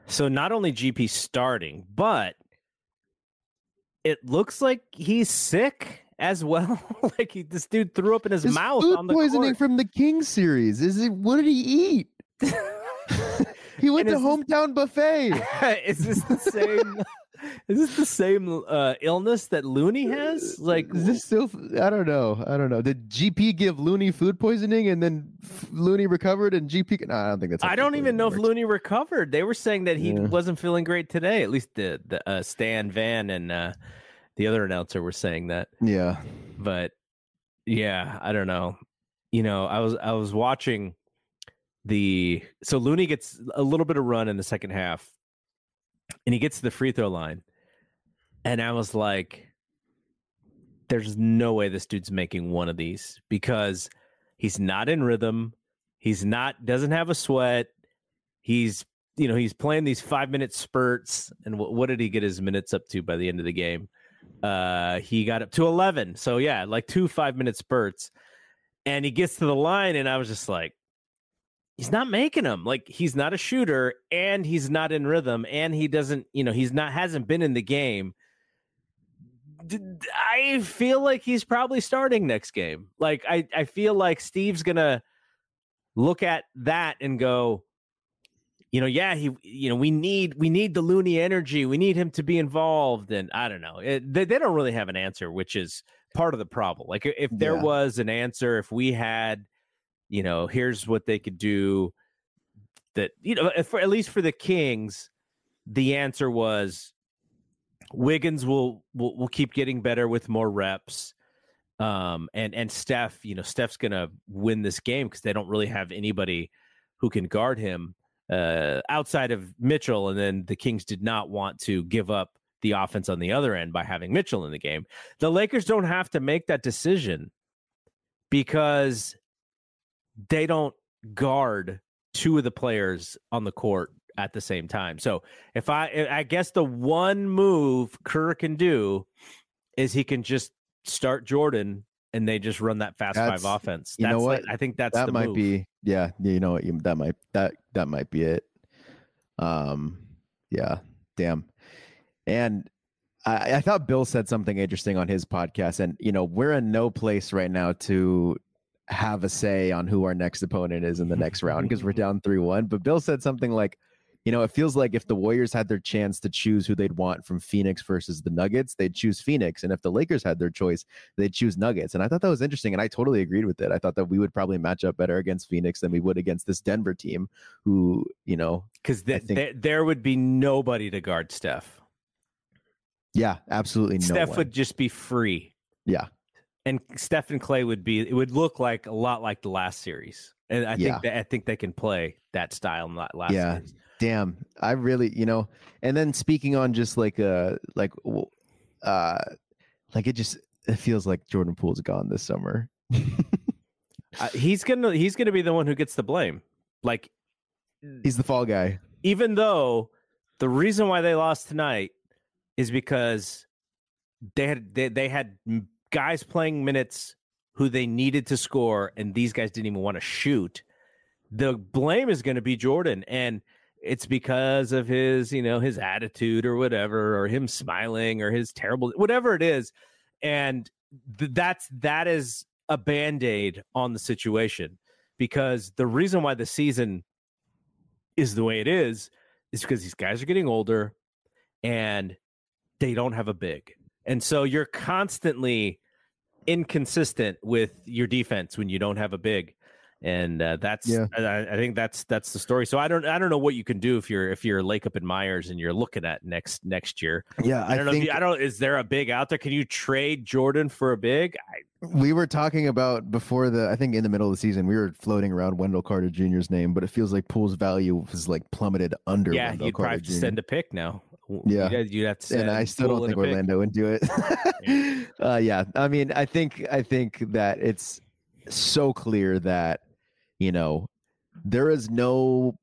So not only GP starting, but it looks like he's sick as well. <laughs> like he, this dude threw up in his mouth food on the poisoning court. from the King series. Is it? What did he eat? <laughs> he went And to is this- hometown buffet. <laughs> is this the same? is this the same uh, illness that Looney has? Like Is this still? I don't know. I don't know. Did GP give Looney food poisoning and then f- Looney recovered and GP? No, I don't think that's. I don't even know if. Looney recovered. They were saying that he Yeah. wasn't feeling great today. At least the the uh, Stan Van and uh, the other announcer were saying that. Yeah. But yeah, I don't know. You know, I was I was watching the so Looney gets a little bit of run in the second half, and he gets to the free throw line, and I was like, "There's no way this dude's making one of these because he's not in rhythm. He's not doesn't have a sweat. He's you know he's playing these five minute spurts, and what, what did he get his minutes up to by the end of the game? Uh, he got up to eleven. So yeah, like two five minute spurts, and he gets to the line, and I was just like, he's not making them. Like he's not a shooter, and he's not in rhythm, and he doesn't you know he's not hasn't been in the game. I feel like he's probably starting next game. Like I, I feel like Steve's gonna look at that and go, you know, yeah, he, you know, we need we need the Looney energy. We need him to be involved, and I don't know. It, they they don't really have an answer, which is part of the problem. Like if there Yeah. was an answer, if we had, you know, here's what they could do. That you know, for at least for the Kings, the answer was Wiggins will will will keep getting better with more reps. Um and and Steph, you know, Steph's gonna win this game because they don't really have anybody who can guard him uh outside of Mitchell. And then the Kings did not want to give up the offense on the other end by having Mitchell in the game. The Lakers don't have to make that decision because they don't guard two of the players on the court at the same time. So if I I guess the one move Kerr can do is he can just start Jordan and they just run that fast That's- five offense. You That's know like- what? I think that's that the might move. be yeah. You know what? That might that that might be it. Um, yeah. Damn. And I, I thought Bill said something interesting on his podcast, and you know we're in no place right now to have a say on who our next opponent is in the next round <laughs> because we're down three one. But Bill said something like, you know, it feels like if the Warriors had their chance to choose who they'd want from Phoenix versus the Nuggets, they'd choose Phoenix. And if the Lakers had their choice, they'd choose Nuggets. And I thought that was interesting. And I totally agreed with it. I thought that we would probably match up better against Phoenix than we would against this Denver team, who, you know, because I think- there, there would be nobody to guard Steph. yeah, absolutely no Steph one. would just be free. Yeah. And Steph and Klay would be it would look like a lot like the last series. And I Yeah. think that I think they can play that style in that last yeah series. Damn i really you know and then speaking on just like uh like uh like it just it feels like jordan poole's gone this summer. <laughs> Uh, he's gonna he's gonna be the one who gets the blame. Like he's the fall guy. even though the reason why they lost tonight is because they had they, they had guys playing minutes who they needed to score and these guys didn't even want to shoot. The blame is going to be jordan and it's because of his you know his attitude or whatever or him smiling or his terrible whatever it is and th- that's that is a band-aid on the situation because the reason why the season is the way it is is because these guys are getting older and they don't have a big. And so you're constantly inconsistent with your defense when you don't have a big. And uh, that's Yeah. I, I think that's that's the story. So I don't I don't know what you can do if you're if you're Lacob and Myers and you're looking at next next year. Yeah, I I don't know. if think- you, I don't. Is there a big out there? Can you trade Jordan for a big? I, we were talking about before the i think in the middle of the season we were floating around wendell carter jr's name but it feels like Poole's value was like plummeted under yeah, wendell you'd carter probably have to Jr. send a pick now. Yeah. you'd, you'd have to send. and I still don't think a pick. Orlando would do it. <laughs> uh, yeah, I mean, I think I think that it's so clear that you know there is no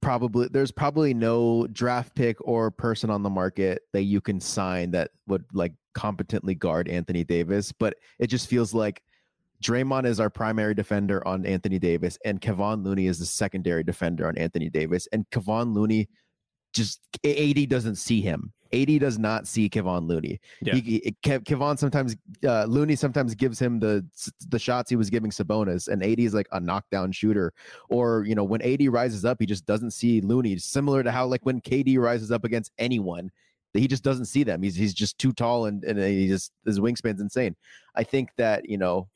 probably there's probably no draft pick or person on the market that you can sign that would like competently guard Anthony Davis, but it just feels like Draymond is our primary defender on Anthony Davis, and Kevon Looney is the secondary defender on Anthony Davis. And Kevon Looney just AD doesn't see him. AD does not see Kevon Looney. Yeah. He, Kevon sometimes uh, Looney sometimes gives him the the shots he was giving Sabonis, and AD is like a knockdown shooter. Or you know when AD rises up, he just doesn't see Looney. Similar to how like when KD rises up against anyone, he just doesn't see them. He's he's just too tall and and he just his wingspan's insane. I think that you know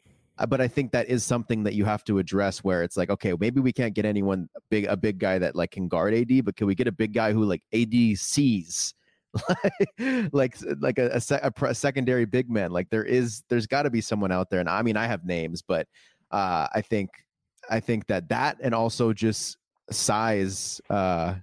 but I think that is something that you have to address where it's like, okay, maybe we can't get anyone big, a big guy that like can guard AD, but can we get a big guy who like AD sees, <laughs> like like a, a, a, secondary big man? Like there is, there's got to be someone out there, and I mean, I have names, but uh, I think, I think that that and also just size uh,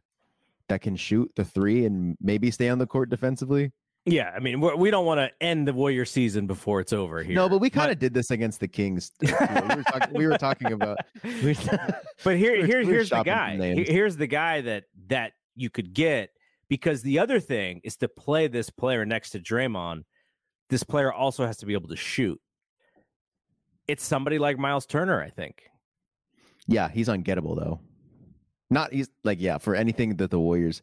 that can shoot the three and maybe stay on the court defensively. Yeah, I mean, we're, we don't want to end the Warrior season before it's over here. No, but we kind of did this against the Kings. <laughs> we, were talking, we were talking about. <laughs> we- <laughs> But here, we were- here, here's the guy. Here's the guy that that you could get because the other thing is to play this player next to Draymond. This player also has to be able to shoot. It's somebody like Myles Turner, I think. Yeah, he's ungettable though. Not he's like yeah for anything that the Warriors.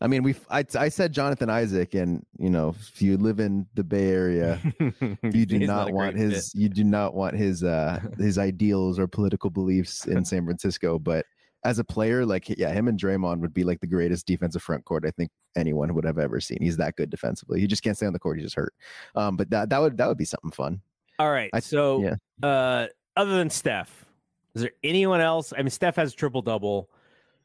I mean, we I I said Jonathan Isaac, and you know if you live in the Bay Area, <laughs> you do He's not want his you do not want his uh <laughs> his ideals or political beliefs in San Francisco. But as a player, like yeah, him and Draymond would be like the greatest defensive front court I think anyone would have ever seen. He's that good defensively. He just can't stay on the court. He's just hurt. Um, but that that would that would be something fun. All right. I, so yeah. uh, other than Steph, is there anyone else? I mean, Steph has a triple double,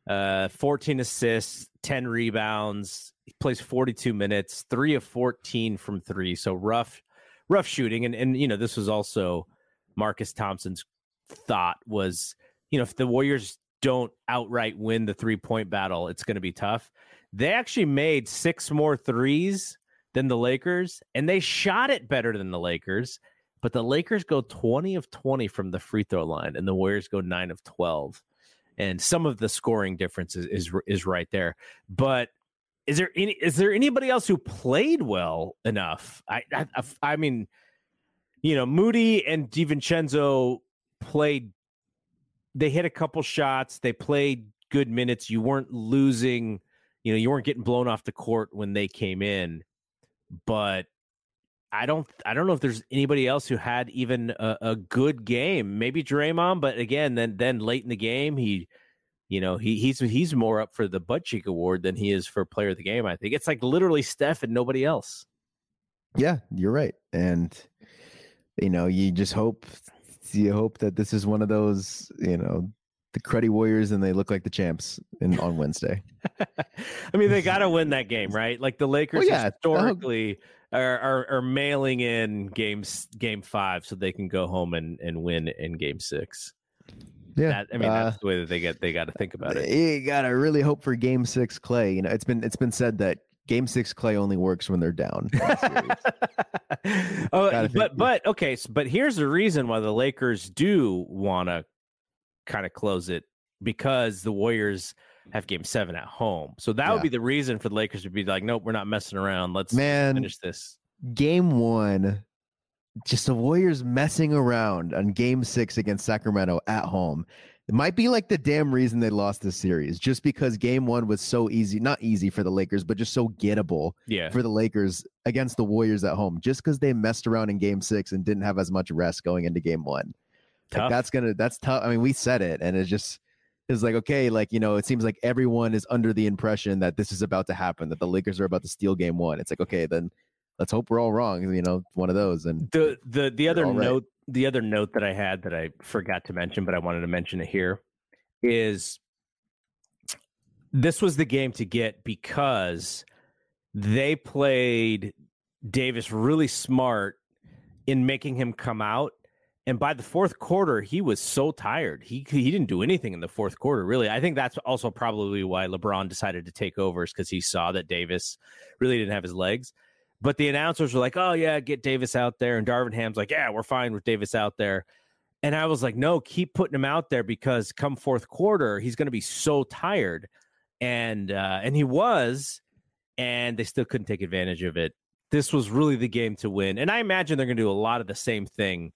uh, 14 assists, 10 rebounds. He plays 42 minutes, three of 14 from three. So rough, rough shooting. And and you know, this was also Marcus Thompson's thought was, you know, if the Warriors don't outright win the three point battle, it's going to be tough. They actually made six more threes than the Lakers, and they shot it better than the Lakers. But the Lakers go 20 of 20 from the free throw line, and the Warriors go 9 of 12. And some of the scoring difference is, is, is right there. But is there any is there anybody else who played well enough? I I, I mean, you know, Moody and DiVincenzo played. They hit a couple shots. They played good minutes. You weren't losing. You know, you weren't getting blown off the court when they came in. But I don't I don't know if there's anybody else who had even a, a, good game. Maybe Draymond, but again, then then late in the game, he, you know, he he's he's more up for the butt cheek award than he is for player of the game. I think it's like literally Steph and nobody else. Yeah, you're right, and you know, you just hope you hope that this is one of those, you know, the cruddy Warriors and they look like the champs in on <laughs> Wednesday. I mean, they got to win <laughs> that game, right? Like the Lakers well, yeah, historically are, are, are mailing in games game five so they can go home and, and win in game six. Yeah, that, I mean uh, that's the way that they get they got to think about it. You got to really hope for game six, Klay. You know, it's been it's been said that game six Klay only works when they're down. <laughs> <laughs> oh, but but okay, so, but here's the reason why the Lakers do want to kind of close it because the Warriors have game seven at home. So that yeah. would be the reason for the Lakers to be like, nope, we're not messing around. Let's Man, finish this. Game one, just the Warriors messing around on game six against Sacramento at home. It might be like the damn reason they lost this series, just because game one was so easy, not easy for the Lakers, but just so gettable yeah. for the Lakers against the Warriors at home, just because they messed around in game six and didn't have as much rest going into game one. Like that's gonna that's tough. I mean, we said it, and it just is like okay like you know it seems like everyone is under the impression that this is about to happen that the lakers are about to steal game one it's like okay then let's hope we're all wrong you know one of those and the the the other note right. the other note that i had that i forgot to mention but i wanted to mention it here is this was the game to get because they played davis really smart in making him come out and by the fourth quarter, he was so tired. He he didn't do anything in the fourth quarter, really. I think that's also probably why LeBron decided to take over, is because he saw that Davis really didn't have his legs. But the announcers were like, "Oh yeah, get Davis out there," and Darvin Ham's like, "Yeah, we're fine with Davis out there." And I was like, "No, keep putting him out there because come fourth quarter, he's going to be so tired." And uh, and he was, and they still couldn't take advantage of it. This was really the game to win, and I imagine they're going to do a lot of the same thing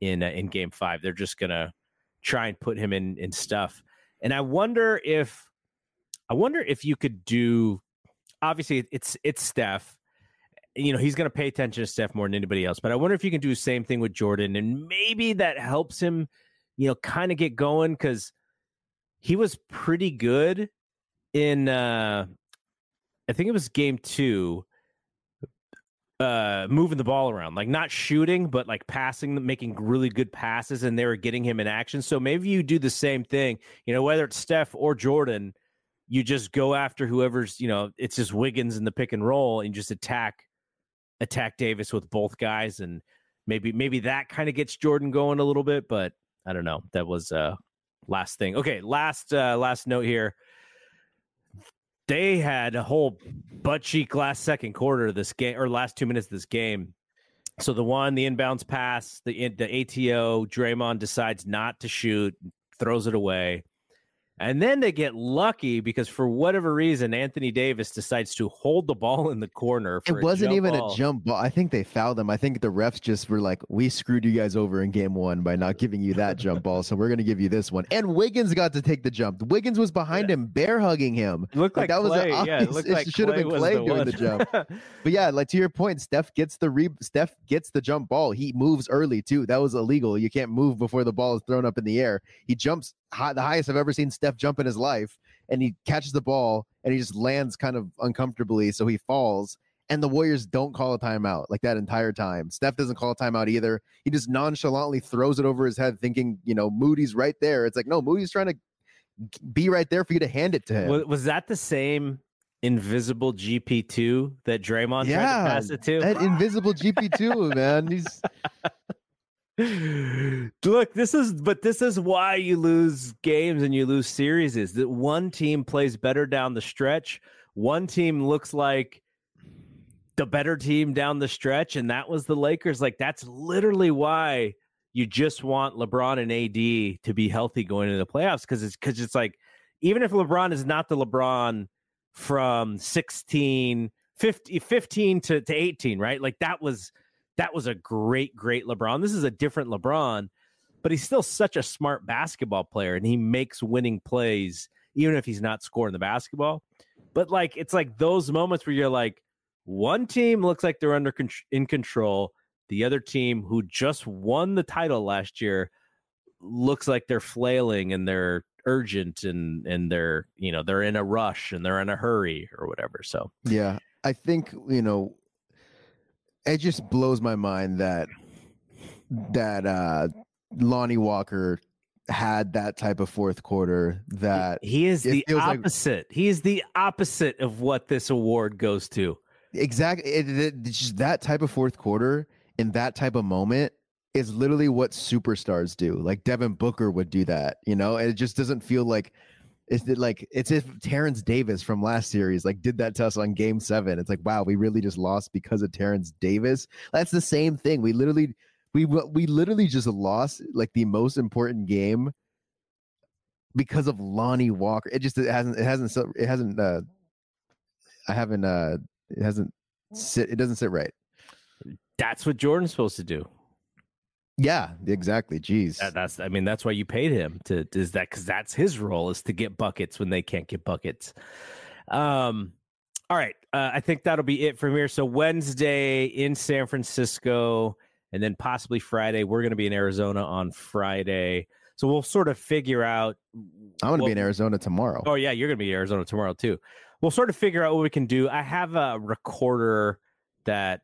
in uh, in Game Five. They're just gonna try and put him in in stuff. And I wonder if I wonder if you could do. Obviously, it's it's Steph. You know he's going to pay attention to Steph more than anybody else. But I wonder if you can do the same thing with Jordan, and maybe that helps him. You know, kind of get going because he was pretty good in. uh I think it was game two uh moving the ball around like not shooting but like passing making really good passes and they were getting him in action. So maybe you do the same thing you know whether it's steph or jordan you just go after whoever's you know it's just wiggins in the pick and roll and just attack attack davis with both guys and maybe maybe that kind of gets jordan going a little bit but i don't know. That was uh last thing. Okay last uh last note here they had a whole butt cheek last second quarter of this game or last two minutes of this game. So the one, the inbounds pass, the the ATO, Draymond decides not to shoot, throws it away. And then they get lucky because for whatever reason, Anthony Davis decides to hold the ball in the corner. it wasn't even ball. a jump ball. I think they fouled them. I think the refs just were like, "We screwed you guys over in game one by not giving you that jump ball, so we're going to give you this one." And Wiggins got to take the jump. Wiggins was behind yeah. him, bear hugging him. It looked like, like that Klay. was yeah, it, looked like should have been Klay the doing one. the jump. <laughs> but yeah, like to your point, Steph gets the re- Steph gets the jump ball. He moves early too. That was illegal. You can't move before the ball is thrown up in the air. He jumps high, the highest I've ever seen Steph jump in his life, and he catches the ball and he just lands kind of uncomfortably, so he falls. And the Warriors don't call a timeout like that entire time. Steph doesn't call a timeout either. He just nonchalantly throws it over his head, thinking, you know, Moody's right there. It's like, no, Moody's trying to be right there for you to hand it to him. Was, that the same invisible GP2 that Draymond yeah, tried to pass it to? That invisible GP2, man. He's <laughs> <laughs> Look, this is but this is why you lose games and you lose series is that one team plays better down the stretch. One team looks like the better team down the stretch, and that was the Lakers. Like that's literally why you just want LeBron and AD to be healthy going into the playoffs because it's because it's like even if LeBron is not the LeBron from 16, 50, 15 to, to 18, right? Like that was that was a great, great LeBron. This is a different LeBron, but he's still such a smart basketball player and he makes winning plays even if he's not scoring the basketball. But like it's like those moments where you're like, one team looks like they're under in control. The other team who just won the title last year looks like they're flailing and they're urgent and and they're you know they're in a rush and they're in a hurry or whatever. So yeah, I think you know it just blows my mind that that uh Lonnie Walker had that type of fourth quarter that he is the opposite. Like, he is the opposite of what this award goes to. Exactly. It, it, just that type of fourth quarter in that type of moment is literally what superstars do. Like Devin Booker would do that, you know, and it just doesn't feel like it's like it's if Terence Davis from last series like did that to us on game seven. It's like, wow, we really just lost because of Terence Davis. That's the same thing. We literally we we literally just lost like the most important game because of Lonnie Walker. It just it hasn't it hasn't it hasn't uh I haven't uh it hasn't sit it doesn't sit right. That's what Jordan's supposed to do. Yeah, exactly. Jeez, that, that's I mean that's why you paid him to is that because that's his role is to get buckets when they can't get buckets. Um, all right, uh, I think that'll be it from here. So Wednesday in San Francisco, and then possibly Friday. We're going to be in Arizona on Friday, so we'll sort of figure out. I'm going to be in Arizona tomorrow. Oh yeah, you're going to be in Arizona tomorrow too. We'll sort of figure out what we can do. I have a recorder that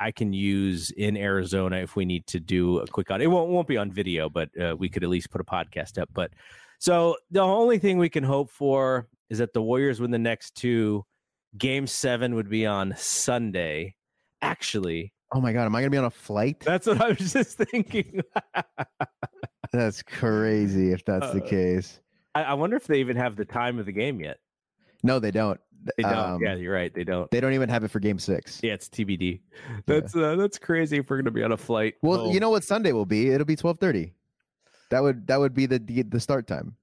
I can use in Arizona if we need to do a quick on. It won't won't be on video, but uh, we could at least put a podcast up. But so the only thing we can hope for is that the Warriors win the next two. Game seven would be on Sunday. Actually, oh my god, am I gonna be on a flight? That's what I was <laughs> just thinking. that's crazy if that's uh, the case. I, I wonder if they even have the time of the game yet. No, they don't. They don't. Um, yeah, you're right. They don't. They don't even have it for Game Six. Yeah, it's TBD. That's yeah. uh, that's crazy. If we're gonna be on a flight. Well, home. you know what Sunday will be? It'll be twelve thirty. That would that would be the the, start time.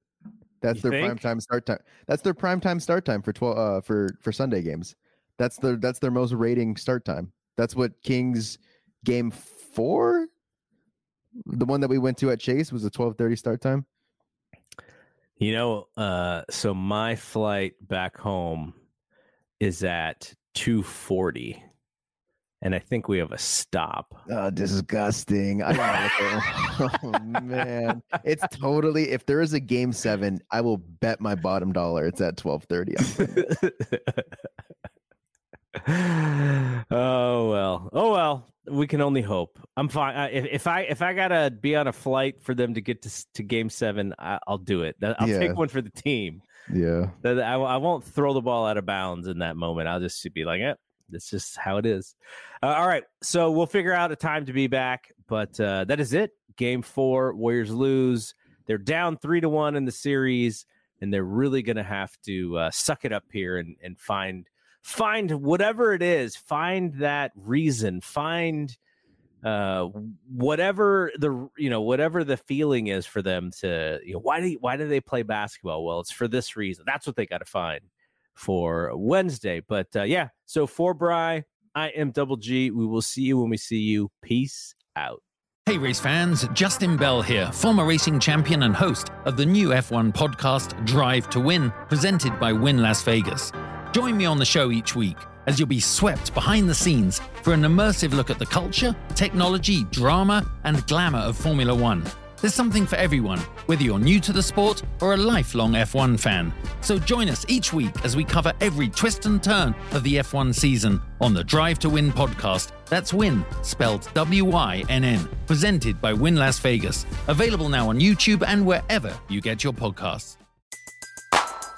That's you their think? prime time start time. That's their prime time start time for twelve uh for for Sunday games. That's their that's their most rating start time. That's what Kings game four, the one that we went to at Chase was a twelve thirty start time. You know, uh, so my flight back home is at 240 and I think we have a stop. Oh, disgusting! I <laughs> oh man, it's totally. If there is a game seven, I will bet my bottom dollar it's at twelve thirty. <laughs> <laughs> oh well, oh well. We can only hope. I'm fine. If, if I if I gotta be on a flight for them to get to to game seven, I, will do it. I'll yeah. take one for the team. Yeah. I, I won't throw the ball out of bounds in that moment. I'll just be like, eh, that's just how it is. Uh, all right. So we'll figure out a time to be back. But uh, that is it. Game four, Warriors lose. They're down three to one in the series, and they're really going to have to uh, suck it up here and, and find find whatever it is, find that reason, find uh, whatever the you know whatever the feeling is for them to you know why do why do they play basketball? Well, it's for this reason. That's what they got to find for Wednesday. But uh, yeah, so for Bry, I am Double G. We will see you when we see you. Peace out. Hey, race fans, Justin Bell here, former racing champion and host of the new F1 podcast, Drive to Win, presented by Wynn Las Vegas. Join me on the show each week as you'll be swept behind the scenes for an immersive look at the culture, technology, drama, and glamour of Formula One. There's something for everyone, whether you're new to the sport or a lifelong F1 fan. So join us each week as we cover every twist and turn of the F1 season on the Drive to Wynn podcast. That's Win, spelled W Y N N, presented by Wynn Las Vegas. Available now on YouTube and wherever you get your podcasts.